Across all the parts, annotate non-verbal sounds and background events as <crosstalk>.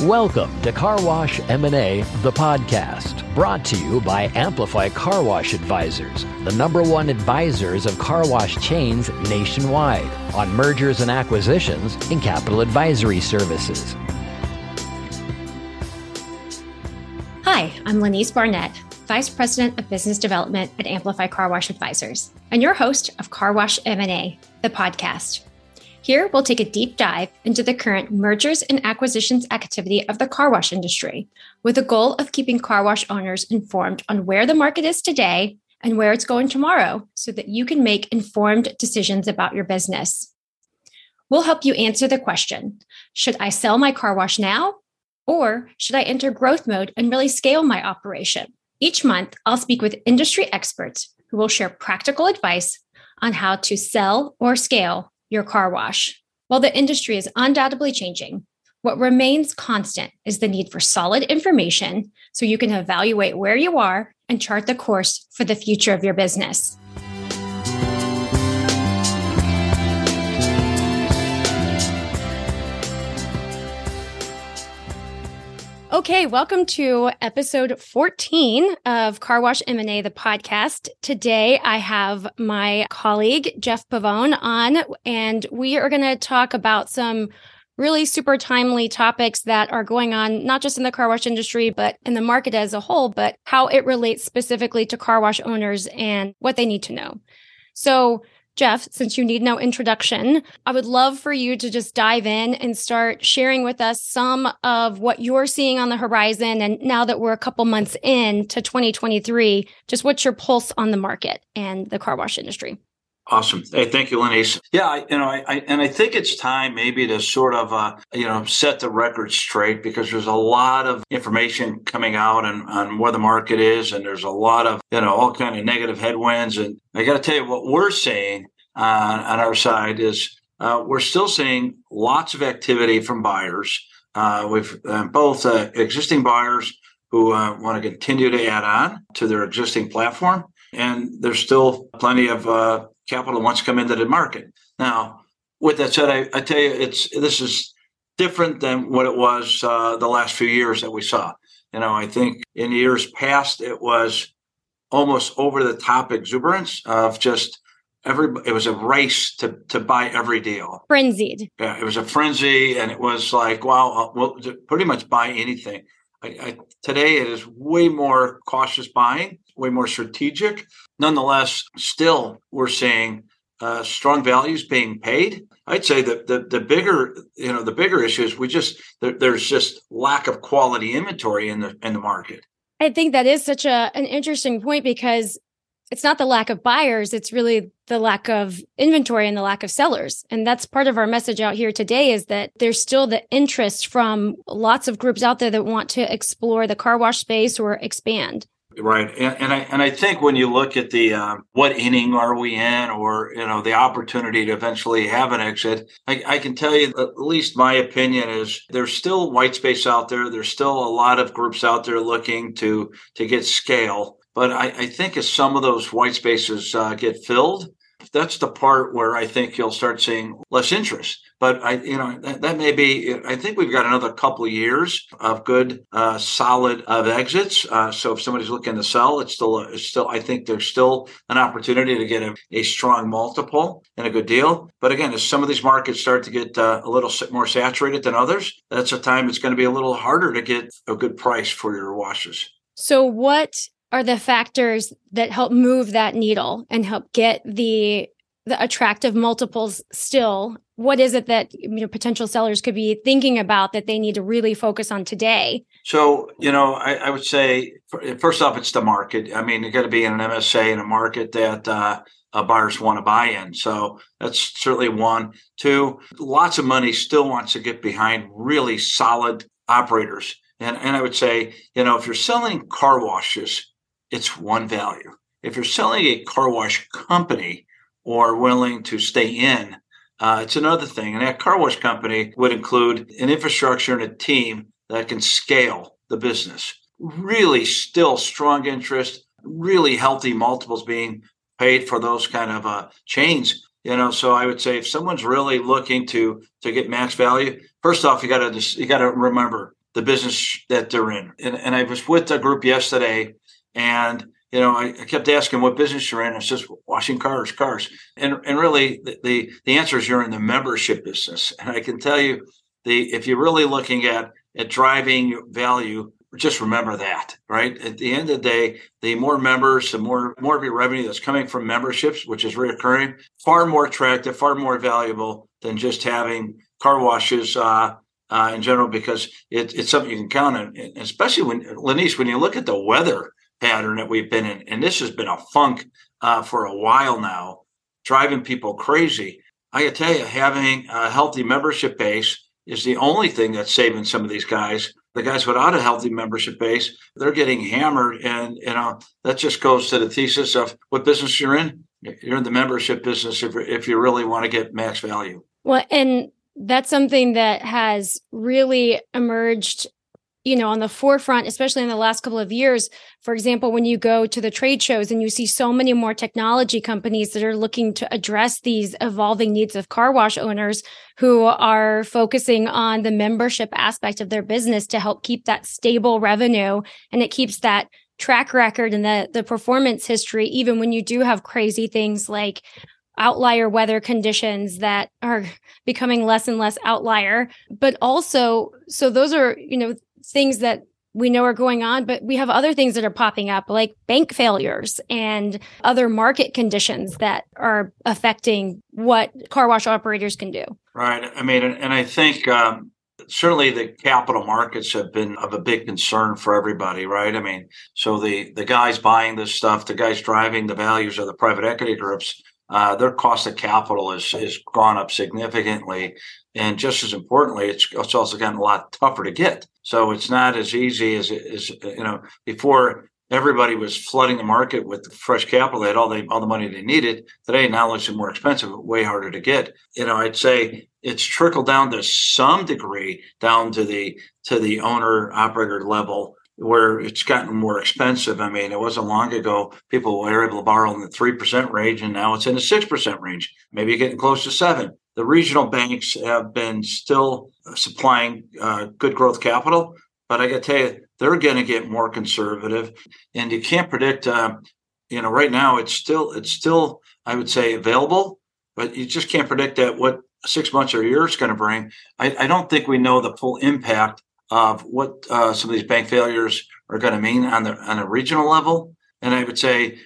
Welcome to Car Wash M&A, the podcast, brought to you by Amplify Car Wash Advisors, the number one advisors of car wash chains nationwide on mergers and acquisitions and capital advisory services. Hi, I'm Lanese Barnett, Vice President of Business Development at Amplify Car Wash Advisors, and your host of Car Wash M&A, the podcast. Here, we'll take a deep dive into the current mergers and acquisitions activity of the car wash industry, with the goal of keeping car wash owners informed on where the market is today and where it's going tomorrow so that you can make informed decisions about your business. We'll help you answer the question Should I sell my car wash now? Or should I enter growth mode and really scale my operation? Each month, I'll speak with industry experts who will share practical advice on how to sell or scale your car wash. While the industry is undoubtedly changing, what remains constant is the need for solid information so you can evaluate where you are and chart the course for the future of your business. Okay, welcome to episode 14 of Car Wash M&A, the podcast. Today I have my colleague Jeff Pavone on, and we are going to talk about some really super timely topics that are going on, not just in the car wash industry, but in the market as a whole, but how it relates specifically to car wash owners and what they need to know. So Jeff, since you need no introduction, I would love for you to just dive in and start sharing with us some of what you're seeing on the horizon. And now that we're a couple months in to 2023, just what's your pulse on the market and the car wash industry? Awesome. Hey, thank you, Lanese. Yeah, I, you know, I, I, and I think it's time maybe to sort of, uh, you know, set the record straight because there's a lot of information coming out on, on where the market is, and there's a lot of, you know, all kind of negative headwinds. And I got to tell you, what we're seeing uh, on our side is uh, we're still seeing lots of activity from buyers. Uh, with uh, both uh, existing buyers who uh, want to continue to add on to their existing platform, and there's still plenty of capital wants to come into the market. Now, with that said, I, I tell you, it's this is different than what it was uh, the last few years that we saw. You know, I think in years past it was almost over the top exuberance of just every. It was a race to to buy every deal. Frenzied. Yeah, it was a frenzy, and it was like, wow, well, pretty much buy anything. I, I, today it is way more cautious buying, way more strategic. Nonetheless, still we're seeing uh, strong values being paid. I'd say that the the bigger you know the bigger issue is we just there, there's just lack of quality inventory in the in the market. I think that is such a an interesting point because it's not the lack of buyers, it's really the lack of inventory and the lack of sellers. And that's part of our message out here today is that there's still the interest from lots of groups out there that want to explore the car wash space or expand. Right, and, and I and I think when you look at the uh, what inning are we in, or you know the opportunity to eventually have an exit, I, I, can tell you at least my opinion is there's still white space out there. There's still a lot of groups out there looking to to get scale, but I, I think as some of those white spaces uh, get filled, that's the part where I think you'll start seeing less interest. But I, you know, that, that may be. I think we've got another couple of years of good, uh, solid of exits. Uh, so if somebody's looking to sell, it's still, it's still. I think there's still an opportunity to get a, a strong multiple and a good deal. But again, as some of these markets start to get uh, a little more saturated than others, that's a time it's going to be a little harder to get a good price for your washes. So what are the factors that help move that needle and help get the the attractive multiples still. What is it that you know potential sellers could be thinking about that they need to really focus on today? So you know i, I would say first off it's the market. I mean you got to be in an msa in a market that uh, uh, buyers want to buy in. So that's certainly one. Two lots of money still wants to get behind really solid operators. And, and i would say you know if you're selling car washes it's one value. If you're selling a car wash company or willing to stay in, uh, it's another thing. And that car wash company would include an infrastructure and a team that can scale the business. Really, still strong interest, really healthy multiples being paid for those kind of uh, chains. You know, so I would say if someone's really looking to to get max value, first off, you got to you got to remember the business that they're in. And, and I was with a group yesterday, and you know, I, I, kept asking what business you're in. It's just washing cars, cars. And and really the, the, the answer is you're in the membership business. And I can tell you the if you're really looking at at driving value, just remember that, right? At the end of the day, the more members, the more more of your revenue that's coming from memberships, which is reoccurring, far more attractive, far more valuable than just having car washes uh, uh, in general, because it, it's something you can count on. And especially when Lanese, when you look at the weather pattern that we've been in, and this has been a funk uh, for a while now, driving people crazy. I tell you, having a healthy membership base is the only thing that's saving some of these guys. The guys without a healthy membership base, they're getting hammered. And, you know, that just goes to the thesis of what business you're in. You're in the membership business if, if you really want to get max value. Well, and that's something that has really emerged you know on the forefront especially in the last couple of years. For example when you go to the trade shows and you see so many more technology companies that are looking to address these evolving needs of car wash owners who are focusing on the membership aspect of their business to help keep that stable revenue. And it keeps that track record and the the performance history even when you do have crazy things like outlier weather conditions that are becoming less and less outlier. But also so those are you know things that we know are going on, but we have other things that are popping up, like bank failures and other market conditions that are affecting what car wash operators can do. Right. I mean, and I think um, certainly the capital markets have been of a big concern for everybody, right? I mean, so the the guys buying this stuff, the guys driving the values of the private equity groups, uh, their cost of capital is is gone up significantly, and just as importantly, it's it's also gotten a lot tougher to get. So it's not as easy as as you know before. Everybody was flooding the market with fresh capital. They had all the all the money they needed. Today, knowledge is more expensive, way harder to get. You know, I'd say it's trickled down to some degree down to the to the owner operator level where it's gotten more expensive. I mean, it wasn't long ago people were able to borrow in the three percent range, and now it's in the six percent range, maybe getting close to seven. The regional banks have been still supplying uh, good growth capital, but I got to tell you, they're going to get more conservative, and you can't predict. Uh, you know, right now it's still it's still I would say available, but you just can't predict that what six months or a year is going to bring. I, I don't think we know the full impact of what uh, some of these bank failures are going to mean on the on a regional level. And I would say,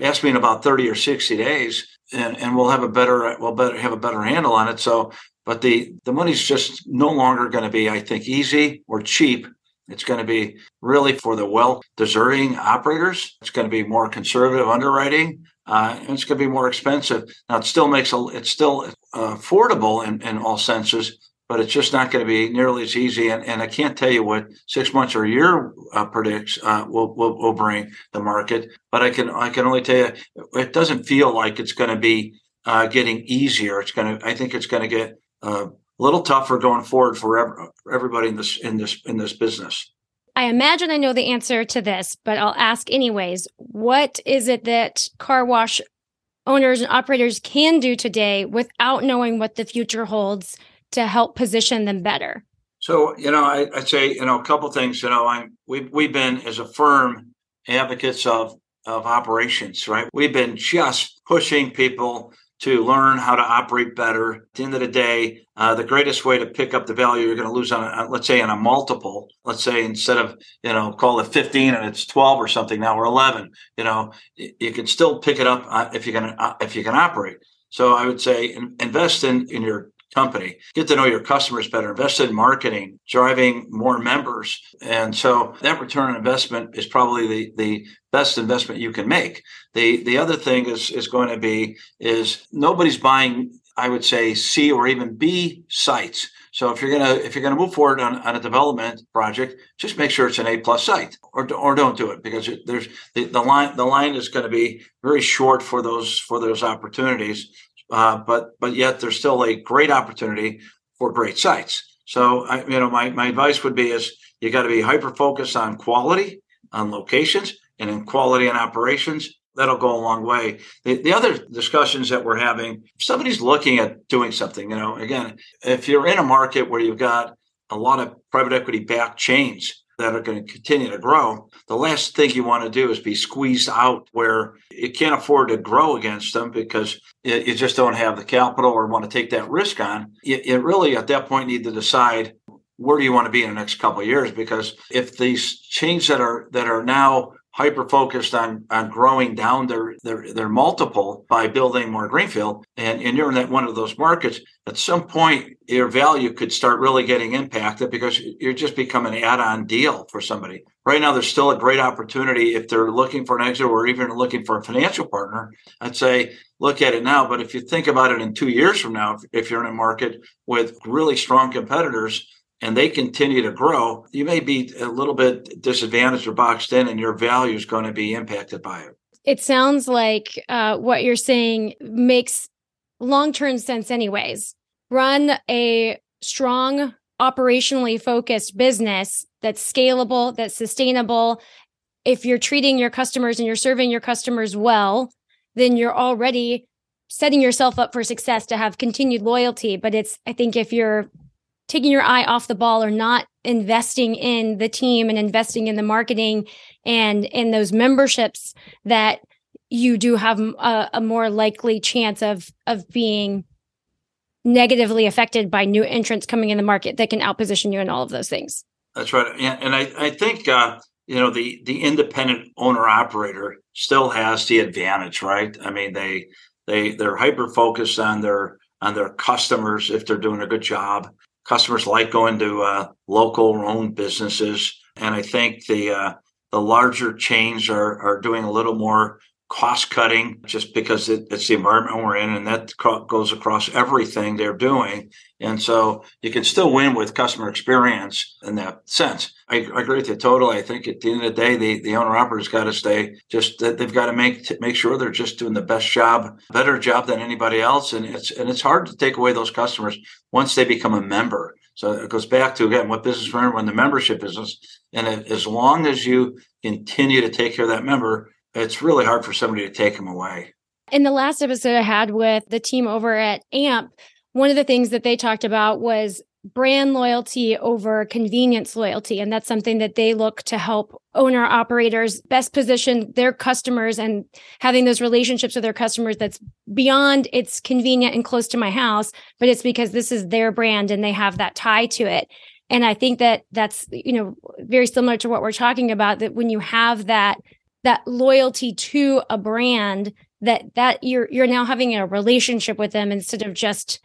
ask me in about thirty or sixty days, and, and we'll have a better we'll better have a better handle on it. So, but the the money's just no longer going to be, I think, easy or cheap. It's going to be really for the well deserving operators. It's going to be more conservative underwriting. Uh, and it's going to be more expensive. Now, it still makes a, it's still uh, affordable in, in all senses, but it's just not going to be nearly as easy. And, and I can't tell you what six months or a year uh, predicts uh, will, will, will bring the market. But I can I can only tell you it doesn't feel like it's going to be uh, getting easier. It's going to I think it's going to get uh, a little tougher going forward for everybody in this in this in this business. I imagine I know the answer to this, but I'll ask anyways. What is it that car wash owners and operators can do today without knowing what the future holds? To help position them better? So, you know, I, would say, you know, a couple things. You know, I'm we've we've been as a firm advocates of of operations, right? We've been just pushing people to learn how to operate better. At the end of the day, uh, the greatest way to pick up the value you're going to lose on, a, let's say, on a multiple. Let's say instead of you know call it 15 and it's 12 or something now or 11. You know, you can still pick it up uh, if you can uh, if you can operate. So I would say invest in in your company. Get to know your customers better, invest in marketing, driving more members. And so that return on investment is probably the, the best investment you can make. The the other thing is is going to be is nobody's buying, I would say, C or even B sites. So if you're gonna if you're gonna move forward on, on a development project, just make sure it's an A plus site, or or don't do it because there's the, the line the line is going to be very short for those for those opportunities uh, but but yet there's still a great opportunity for great sites. So I, you know, my my advice would be is you got to be hyper focused on quality, on locations, and in quality and operations. that'll go a long way. The, the other discussions that we're having, if somebody's looking at doing something, you know, again, if you're in a market where you've got a lot of private equity backed chains that are going to continue to grow, the last thing you want to do is be squeezed out where you can't afford to grow against them because you just don't have the capital or want to take that risk on. You, really, at that point, need to decide where do you want to be in the next couple of years because if these chains that are that are now hyper focused on on growing down their their their multiple by building more greenfield. And, and you're in that one of those markets. At some point your value could start really getting impacted because you're just become an add-on deal for somebody. Right now there's still a great opportunity if they're looking for an exit or even looking for a financial partner. I'd say look at it now but if you think about it in two years from now if you're in a market with really strong competitors and they continue to grow, you may be a little bit disadvantaged or boxed in, and your value is going to be impacted by it. It sounds like uh, what you're saying makes long term sense, anyways. Run a strong, operationally focused business that's scalable, that's sustainable. If you're treating your customers and you're serving your customers well, then you're already setting yourself up for success to have continued loyalty. But it's, I think, if you're taking your eye off the ball or not investing in the team and investing in the marketing and in those memberships that you do have a, a, more likely chance of of being negatively affected by new entrants coming in the market that can outposition you in all of those things. That's right, and I I think uh, you know the the independent owner operator still has the advantage, right? I mean they they they're hyper focused on their on their customers if they're doing a good job customers like going to uh, local owned businesses, and I think the uh, the larger chains are are doing a little more cost cutting just because it, it's the environment we're in, and that co- goes across everything they're doing. And so you can still win with customer experience in that sense. I, I agree with you totally. I think at the end of the day, the, the owner operator's got to stay just that they've got to make make sure they're just doing the best job, better job than anybody else. And it's and it's hard to take away those customers once they become a member. So it goes back to again what business we're in, we're in the membership business. And as long as you continue to take care of that member, it's really hard for somebody to take them away. In the last episode I had with the team over at AMP, one of the things that they talked about was brand loyalty over convenience loyalty. And that's something that they look to help owner operators best position their customers and having those relationships with their customers that's beyond it's convenient and close to my house, but it's because this is their brand and they have that tie to it. And I think that that's, you know, very similar to what we're talking about that when you have that that loyalty to a brand that that you're you're now having a relationship with them instead of just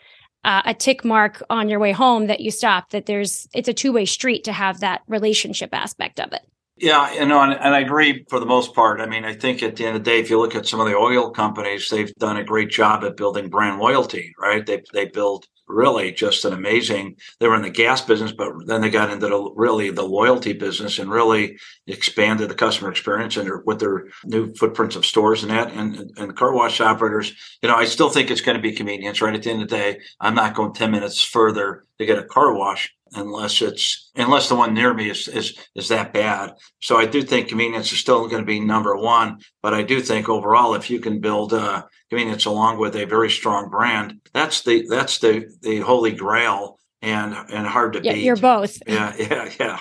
uh, a tick mark on your way home that you stop that there's it's a two-way street to have that relationship aspect of it. Yeah you know and, and i agree for the most part. I mean i think at the end of the day if you look at some of the oil companies they've done a great job at building brand loyalty right? They, they build really just an amazing they were in the gas business but then they got into the, really the loyalty business and really expanded the customer experience and with their new footprints of stores and that and and car wash operators you know i still think it's going to be convenience right at the end of the day i'm not going 10 minutes further to get a car wash unless it's unless the one near me is is is that bad. So I do think convenience is still going to be number one. But I do think overall, if you can build uh, convenience along with a very strong brand, that's the that's the the holy grail and and hard to yeah, beat. You're both. <laughs> Yeah, yeah, yeah.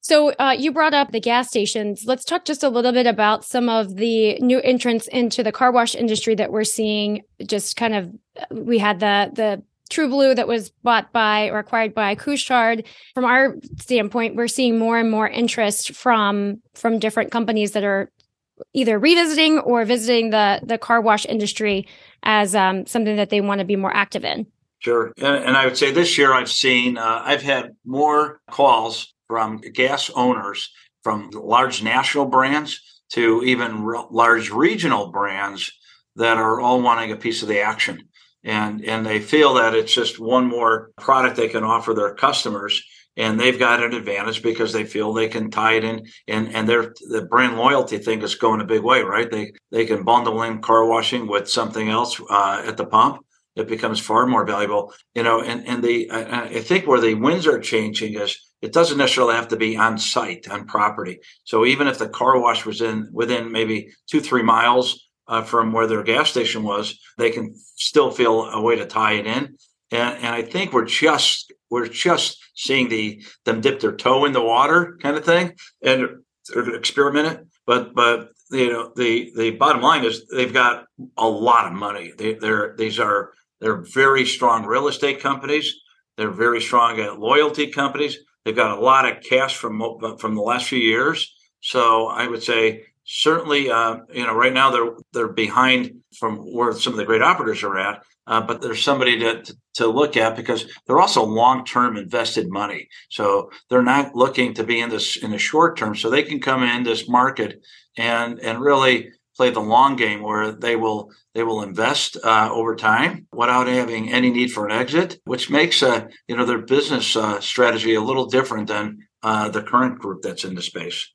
So uh, you brought up the gas stations. Let's talk just a little bit about some of the new entrants into the car wash industry that we're seeing. Just kind of, we had the the True Blue that was bought by or acquired by Couche-Tard. From our standpoint, we're seeing more and more interest from from different companies that are either revisiting or visiting the the car wash industry as um, something that they want to be more active in. Sure, and, and I would say this year I've seen uh, I've had more calls from gas owners from large national brands to even re- large regional brands that are all wanting a piece of the action and and they feel that it's just one more product they can offer their customers and they've got an advantage because they feel they can tie it in. And and their the brand loyalty thing is going a big way right? They they can bundle in car washing with something else uh, at the pump. It becomes far more valuable you know and and the i think where the winds are changing is it doesn't necessarily have to be on site on property. So even if the car wash was in within maybe two three miles uh, from where their gas station was, they can still feel a way to tie it in. And, and I think we're just we're just seeing the them dip their toe in the water kind of thing and experiment it. But but you know the the bottom line is they've got a lot of money. They, they're these are they're very strong real estate companies. They're very strong at loyalty companies. They've got a lot of cash from from the last few years. So I would say certainly, uh, you know, right now they're they're behind from where some of the great operators are at. Uh, but there's somebody to, to, to look at because they're also long-term invested money. So they're not looking to be in this in the short term. So they can come in this market and and really play the long game where they will they will invest uh, over time without having any need for an exit, which makes uh, you know their business uh, strategy a little different than uh, the current group that's in the space.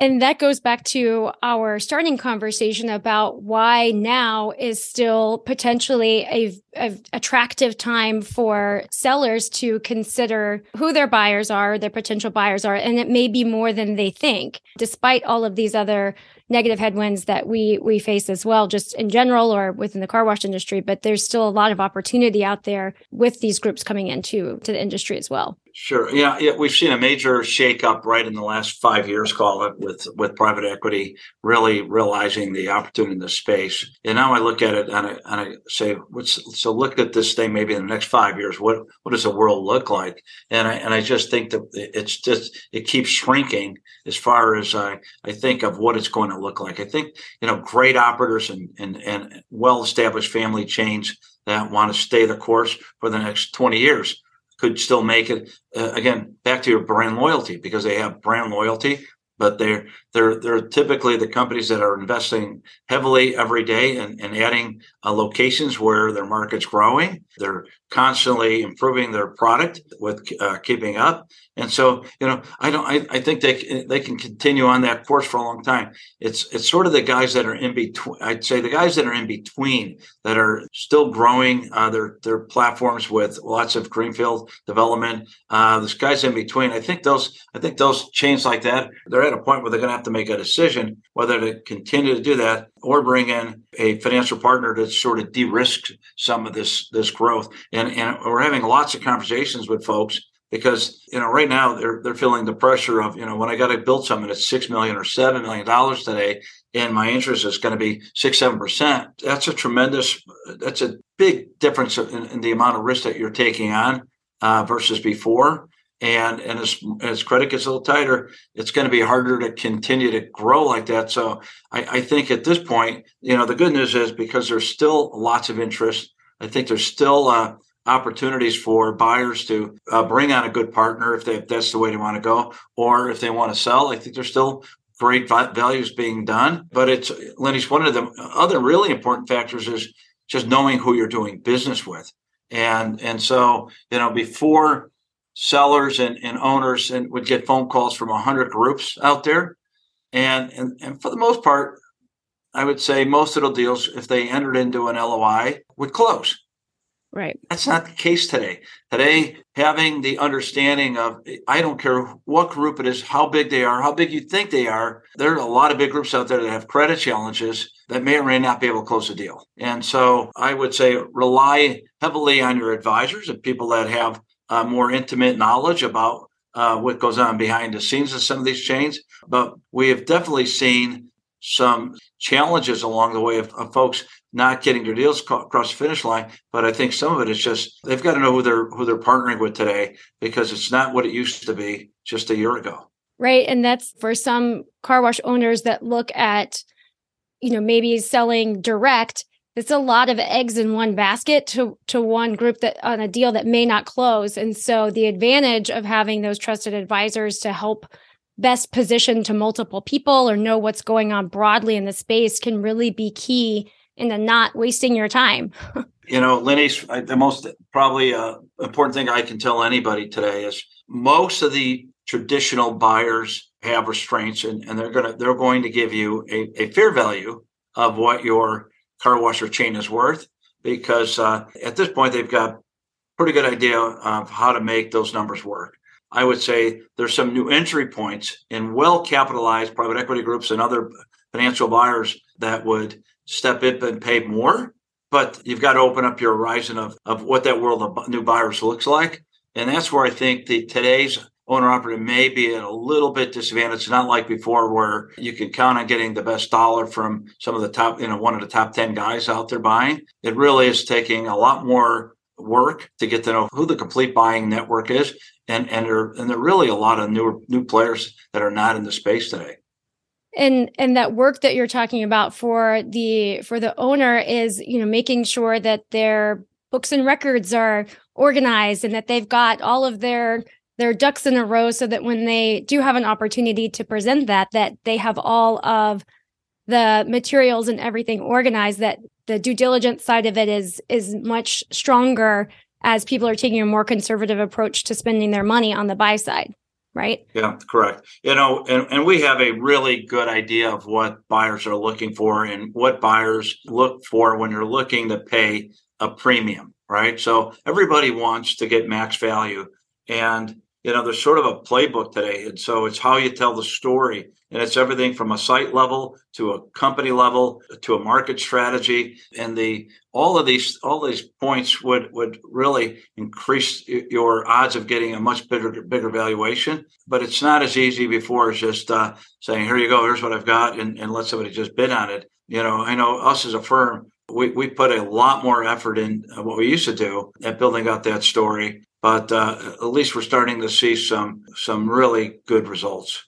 And that goes back to our starting conversation about why now is still potentially a, a, attractive time for sellers to consider who their buyers are, their potential buyers are, and it may be more than they think, despite all of these other negative headwinds that we we face as well, just in general or within the car wash industry. But there's still a lot of opportunity out there with these groups coming into to the industry as well. Sure. Yeah, yeah, we've seen a major shakeup right in the last five years, call it, with with private equity really realizing the opportunity in the space. And now I look at it and I, and I say, what's so look at this thing maybe in the next five years. What what does the world look like? And I and I just think that it's just it keeps shrinking as far as I I think of what it's going to look like. I think you know great operators and and and well established family chains that want to stay the course for the next twenty years could still make it uh, again back to your brand loyalty because they have brand loyalty but they're they're they're typically the companies that are investing heavily every day and, and adding uh, locations where their market's growing. They're constantly improving their product with uh, keeping up, and so you know I don't I, I think they they can continue on that course for a long time. It's it's sort of the guys that are in between. I'd say the guys that are in between that are still growing uh, their their platforms with lots of greenfield development. Uh, this guys in between. I think those I think those chains like that they're at a point where they're going to have to make a decision whether to continue to do that or bring in a financial partner to sort of de-risk some of this this growth. And and we're having lots of conversations with folks because you know right now they're they're feeling the pressure of you know when I got to build something at six million or seven million dollars today, and my interest is going to be six seven percent. That's a tremendous. That's a big difference in, in the amount of risk that you're taking on uh, versus before and and as as credit gets a little tighter, it's going to be harder to continue to grow like that. So I, I think at this point, you know, the good news is because there's still lots of interest. I think there's still uh, opportunities for buyers to uh, bring on a good partner if, they, if that's the way they want to go, or if they want to sell. I think there's still great values being done. But it's Lanese one of the other really important factors is just knowing who you're doing business with, and and so you know before sellers and, and owners and would get phone calls from 100 groups out there. And, and and for the most part i would say most of the deals if they entered into an loi would close. Right. That's not the case today. Today having the understanding of i don't care what group it is how big they are how big you think they are there are a lot of big groups out there that have credit challenges that may or may not be able to close a deal. And so i would say rely heavily on your advisors and people that have uh, more intimate knowledge about uh, what goes on behind the scenes of some of these chains. But we have definitely seen some challenges along the way of, of folks not getting their deals across the finish line. But I think some of it is just they've got to know who they're who they're partnering with today because it's not what it used to be just a year ago. Right, and that's for some car wash owners that look at you know maybe selling direct it's a lot of eggs in one basket to to one group that on a deal that may not close. And so the advantage of having those trusted advisors to help best position to multiple people or know what's going on broadly in the space can really be key in the not wasting your time. <laughs> You know Lanese the most probably uh, important thing i can tell anybody today is most of the traditional buyers have restraints and, and they're gonna they're going to give you a, a fair value of what your car washer chain is worth because uh, at this point they've got pretty good idea of how to make those numbers work. I would say there's some new entry points in well capitalized private equity groups and other financial buyers that would step in and pay more, but you've got to open up your horizon of, of what that world of new buyers looks like. And that's where I think the today's owner operator may be at a little bit disadvantaged. Not like before, where you can count on getting the best dollar from some of the top, you know, one of the top 10 guys out there buying. It really is taking a lot more work to get to know who the complete buying network is. And, and there, and there are really a lot of new, new players that are not in the space today and and that work that you're talking about for the for the owner is you know making sure that their books and records are organized and that they've got all of their their ducks in a row so that when they do have an opportunity to present that that they have all of the materials and everything organized that the due diligence side of it is is much stronger as people are taking a more conservative approach to spending their money on the buy side right? Yeah correct. You know and, and we have a really good idea of what buyers are looking for and what buyers look for when you're looking to pay a premium right? So everybody wants to get max value. And you know, there's sort of a playbook today. And so it's how you tell the story. And it's everything from a site level to a company level to a market strategy. And the all of these all these points would would really increase your odds of getting a much bigger bigger valuation. But it's not as easy before as just uh, saying, here you go, here's what I've got, and, and let somebody just bid on it. You know, I know us as a firm, we, we put a lot more effort in what we used to do at building out that story but uh, at least we're starting to see some some really good results.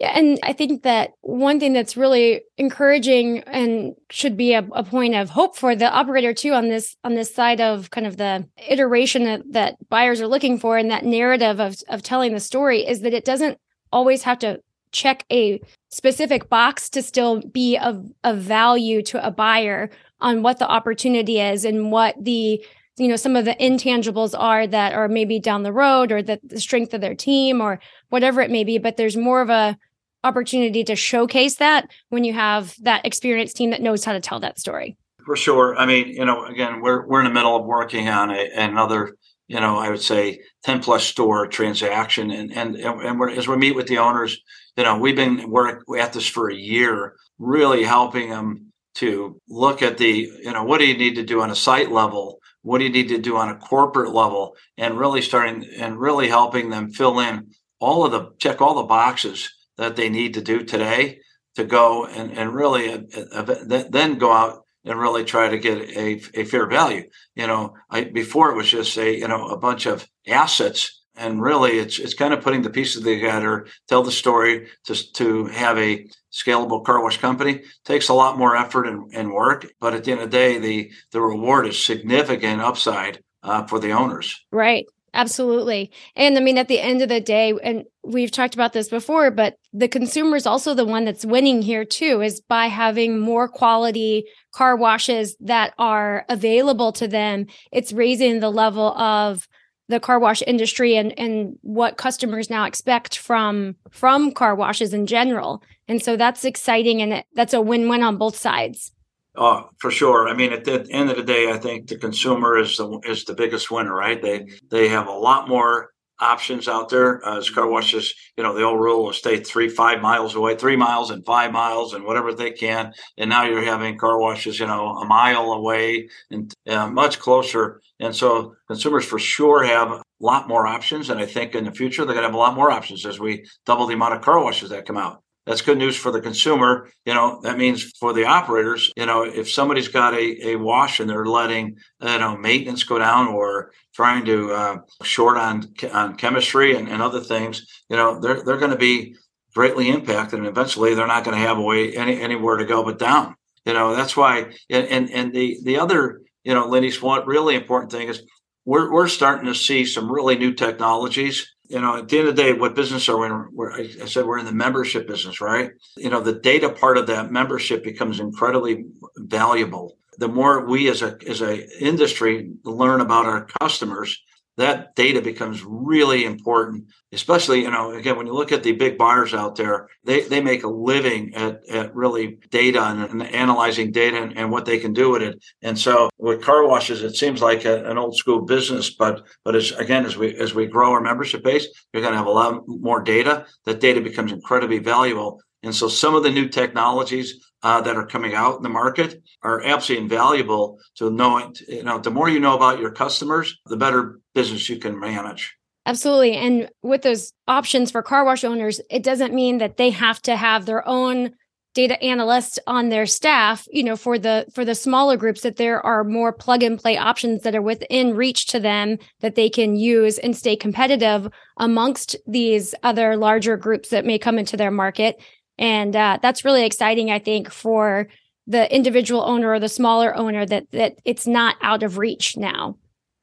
Yeah, and I think that one thing that's really encouraging and should be a, a, point of hope for the operator too on this on this side of kind of the iteration that, that buyers are looking for and that narrative of of telling the story is that it doesn't always have to check a specific box to still be of, of value to a buyer on what the opportunity is and what the you know some of the intangibles are that are maybe down the road or that the strength of their team or whatever it may be but there's more of a opportunity to showcase that when you have that experienced team that knows how to tell that story. For sure. I mean you know again we're we're in the middle of working on a, another you know i would say 10 plus store transaction. And and and we're, as we meet with the owners you know we've been work at this for a year really helping them to look at the you know what do you need to do on a site level what do you need to do on a corporate level and really starting and really helping them fill in all of the check all the boxes that they need to do today to go and, and really uh, uh, then go out and really try to get a, a fair value. You know I, before it was just a you know a bunch of assets and really it's it's kind of putting the pieces together tell the story to, to have a scalable car wash company. Takes a lot more effort and, and work but at the end of the day the the reward is significant upside uh, for the owners. Right. Absolutely. And i mean at the end of the day and we've talked about this before but the consumer is also the one that's winning here too is by having more quality car washes that are available to them. It's raising the level of the car wash industry and and what customers now expect from from car washes in general and so that's exciting and that's a win-win on both sides Oh, for sure. I mean, at the end of the day, I think the consumer is the is the biggest winner, right? They they have a lot more options out there. Uh, as car washes, you know, the old rule was stay three, five miles away, three miles and five miles and whatever they can. And now you're having car washes, you know, a mile away and uh, much closer. And so consumers for sure have a lot more options. And I think in the future, they're going to have a lot more options as we double the amount of car washes that come out. That's good news for the consumer. You know, that means for the operators, you know, if somebody's got a, a wash and they're letting, you know, maintenance go down or trying to uh, short on on chemistry and, and other things, you know, they're they're going to be greatly impacted and eventually they're not going to have a way any anywhere to go but down. You know, that's why and and, the the other, you know, Lanese one really important thing is we're we're starting to see some really new technologies you know, at the end of the day, what business are we in? We're, I said we're in the membership business, right? You know, the data part of that membership becomes incredibly valuable. The more we as a as a industry learn about our customers, that data becomes really important especially you know again when you look at the big buyers out there they, they make a living at, at really data and, and analyzing data and, and, what they can do with it. And so with car washes it seems like a, an old school business but but as again as we as we grow our membership base you're going to have a lot more data. That data becomes incredibly valuable. And so some of the new technologies uh, that are coming out in the market are absolutely invaluable to knowing, you know, the more you know about your customers, the better business you can manage. Absolutely. And with those options for car wash owners, it doesn't mean that they have to have their own data analyst on their staff you know for the for the smaller groups that there are more plug and play options that are within reach to them that they can use and stay competitive amongst these other larger groups that may come into their market and uh, that's really exciting i think for the individual owner or the smaller owner that that it's not out of reach now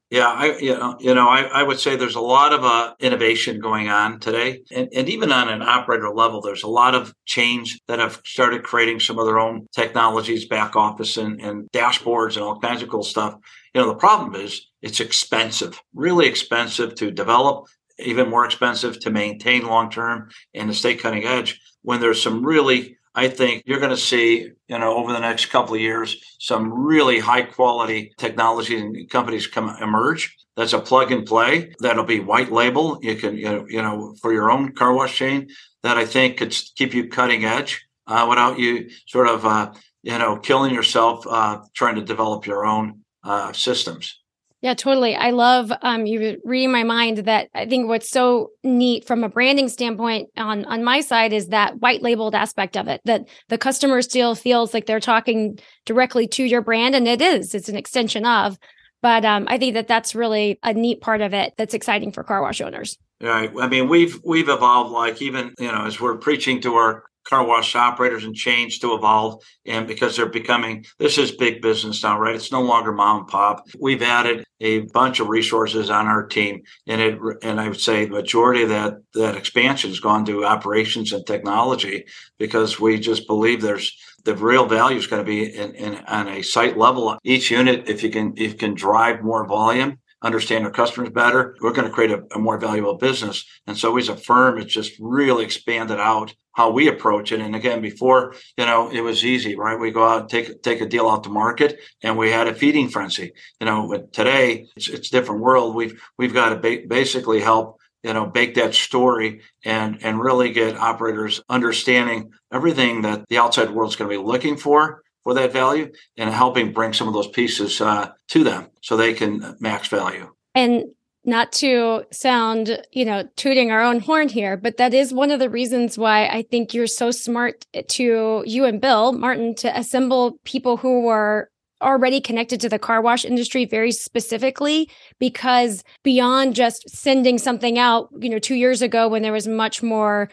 yeah, I you know, you know I, I would say there's a lot of uh, innovation going on today, and, and even on an operator level, there's a lot of change that have started creating some of their own technologies, back office, and, and dashboards, and all kinds of cool stuff. You know, the problem is it's expensive, really expensive to develop, even more expensive to maintain long term, and to stay cutting edge. When there's some really I think you're going to see, you know, over the next couple of years, some really high quality technology and companies come emerge. That's a plug and play. That'll be white label. You can, you know, you know for your own car wash chain. That I think could keep you cutting edge uh, without you sort of, uh, you know, killing yourself uh, trying to develop your own uh, systems. Yeah, totally. I love um, you reading my mind that I think what's so neat from a branding standpoint on on my side is that white labeled aspect of it that the customer still feels like they're talking directly to your brand, and it is. It's an extension of. But um, I think that that's really a neat part of it that's exciting for car wash owners. Right. I mean, we've we've evolved like even you know as we're preaching to our car wash operators and chains to evolve and because they're becoming this is big business now right? It's no longer mom and pop. We've added a bunch of resources on our team and it and i would say the majority of that that expansion has gone to operations and technology because we just believe there's the real value is going to be in, in on a site level. Each unit if you can if you can drive more volume understand our customers better, we're going to create a, a, more valuable business. And so as a firm, it's just really expanded out how we approach it. And again, before, you know, it was easy, right? We go out, take, take a deal out to market and we had a feeding frenzy. You know, but today it's, it's a different world. We've, we've got to ba- basically help you know bake that story and and really get operators understanding everything that the outside world is going to be looking for for that value and helping bring some of those pieces uh, to them so they can max value. And not to sound, you know, tooting our own horn here, but that is one of the reasons why I think you're so smart to you and Bill Martin to assemble people who were already connected to the car wash industry very specifically because beyond just sending something out, you know, 2 years ago when there was much more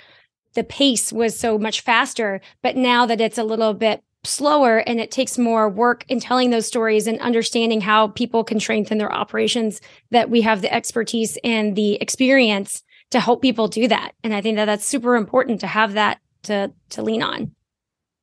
the pace was so much faster, but now that it's a little bit slower and it takes more work in telling those stories and understanding how people can strengthen their operations that we have the expertise and the experience to help people do that. And i think that that's super important to have that to to lean on.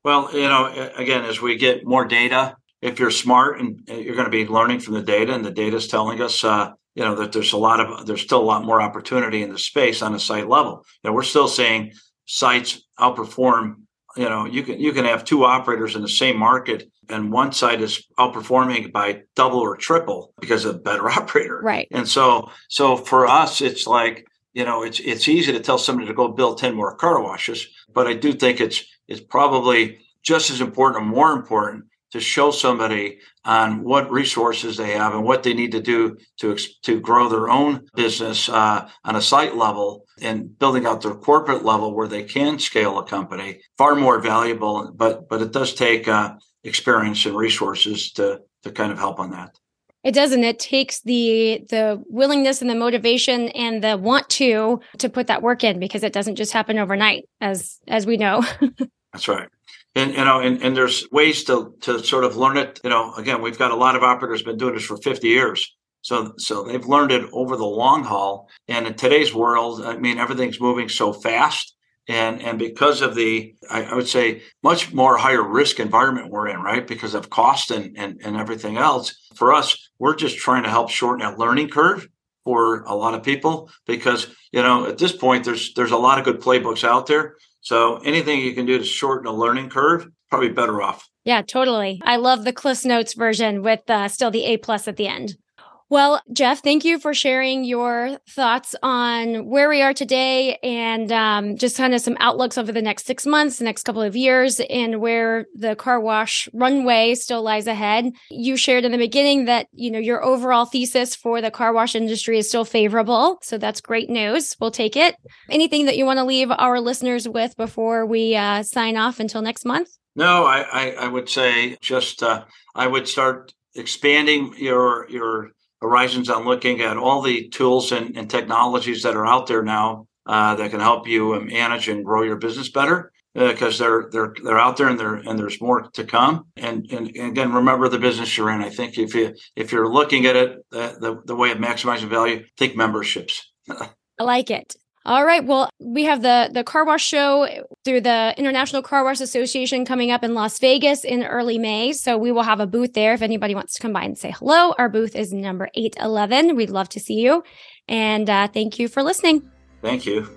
Well you know again as we get more data if you're smart and uh, you're going to be learning from the data and the data is telling us uh, you know that there's a lot of there's still a lot more opportunity in the space on a site level. Know, we're still seeing sites outperform you know you can you can have two operators in the same market and one side is outperforming by double or triple because of a better <laughs> operator. Right. And so so for us it's like you know it's it's easy to tell somebody to go build 10 more car washes but i do think it's it's probably just as important or more important to show somebody on what resources they have and what they need to do to to grow their own business uh, on a site level and building out their corporate level where they can scale a company far more valuable but but it does take uh, experience and resources to to kind of help on that. It doesn't it takes the the willingness and the motivation and the want to to put that work in because it doesn't just happen overnight as as we know. <laughs> That's right and you know and, and there's ways to to sort of learn it. You know again we've got a lot of operators been doing this for 50 years. So so they've learned it over the long haul. And in today's world i mean everything's moving so fast. And and because of the I, I, would say much more higher risk environment we're in right because of cost and, and and everything else for us we're just trying to help shorten that learning curve for a lot of people because you know at this point there's there's a lot of good playbooks out there so anything you can do to shorten a learning curve, probably better off. Yeah, totally. I love the Cliff Notes version with uh, still the A plus at the end. Well, Jeff, thank you for sharing your thoughts on where we are today and um, just kind of some outlooks over the next six months, the next couple of years, and where the car wash runway still lies ahead. You shared in the beginning that you know your overall thesis for the car wash industry is still favorable, so that's great news. We'll take it. Anything that you want to leave our listeners with before we uh, sign off until next month? No, I, I, I would say just uh, I would start expanding your your horizons on looking at all the tools and, and technologies that are out there now uh, that can help you manage and grow your business better because uh, they're they're they're out there and there and there's more to come. And, and, and again, remember the business you're in. I think if you if you're looking at it uh, the the way of maximizing value, think memberships. <laughs> I like it. All right. Well, we have the the car wash show through the International Car Wash Association coming up in Las Vegas in early May. So we will have a booth there if anybody wants to come by and say hello. Our booth is number 811. We'd love to see you. And uh, thank you for listening. Thank you.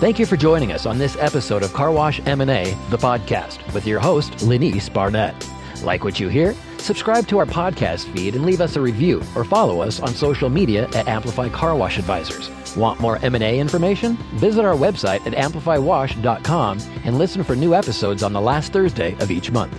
Thank you for joining us on this episode of Car Wash M&A, the podcast, with your host, Lanese Barnett. Like what you hear? Subscribe to our podcast feed and leave us a review or follow us on social media at Amplify Car Wash Advisors. Want more M&A information? Visit our website at amplifywash.com and listen for new episodes on the last Thursday of each month.